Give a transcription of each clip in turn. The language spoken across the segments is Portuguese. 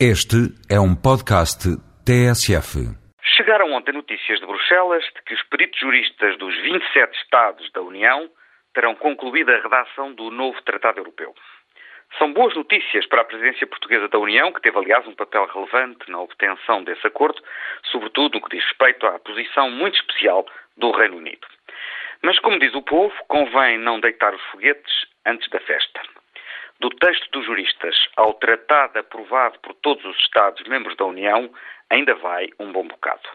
Este é um podcast TSF. Chegaram ontem notícias de Bruxelas de que os peritos juristas dos 27 Estados da União terão concluído a redação do novo Tratado Europeu. São boas notícias para a presidência portuguesa da União, que teve, aliás, um papel relevante na obtenção desse acordo, sobretudo no que diz respeito à posição muito especial do Reino Unido. Mas, como diz o povo, convém não deitar os foguetes antes da festa. Texto dos juristas ao tratado aprovado por todos os Estados-membros da União, ainda vai um bom bocado.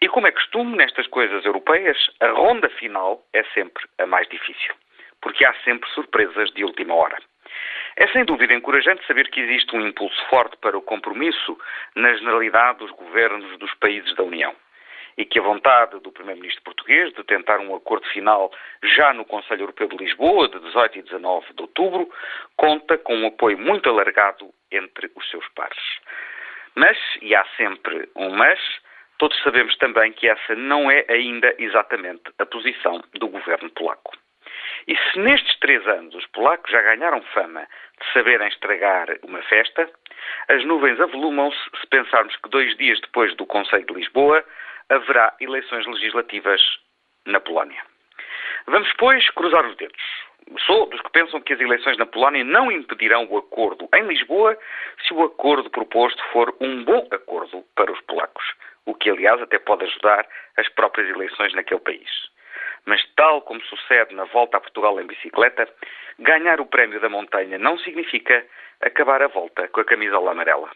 E como é costume nestas coisas europeias, a ronda final é sempre a mais difícil, porque há sempre surpresas de última hora. É sem dúvida encorajante saber que existe um impulso forte para o compromisso na generalidade dos governos dos países da União e que a vontade do Primeiro-Ministro português de tentar um acordo final já no Conselho Europeu de Lisboa, de 18 e 19 de outubro, conta com um apoio muito alargado entre os seus pares. Mas, e há sempre um mas, todos sabemos também que essa não é ainda exatamente a posição do governo polaco. E se nestes três anos os polacos já ganharam fama de saberem estragar uma festa, as nuvens avolumam-se se pensarmos que dois dias depois do Conselho de Lisboa haverá eleições legislativas na Polónia. Vamos, pois, cruzar os dedos. Sou dos que pensam que as eleições na Polónia não impedirão o acordo em Lisboa se o acordo proposto for um bom acordo para os polacos, o que, aliás, até pode ajudar as próprias eleições naquele país. Mas, tal como sucede na volta a Portugal em bicicleta, ganhar o prémio da montanha não significa acabar a volta com a camisola amarela.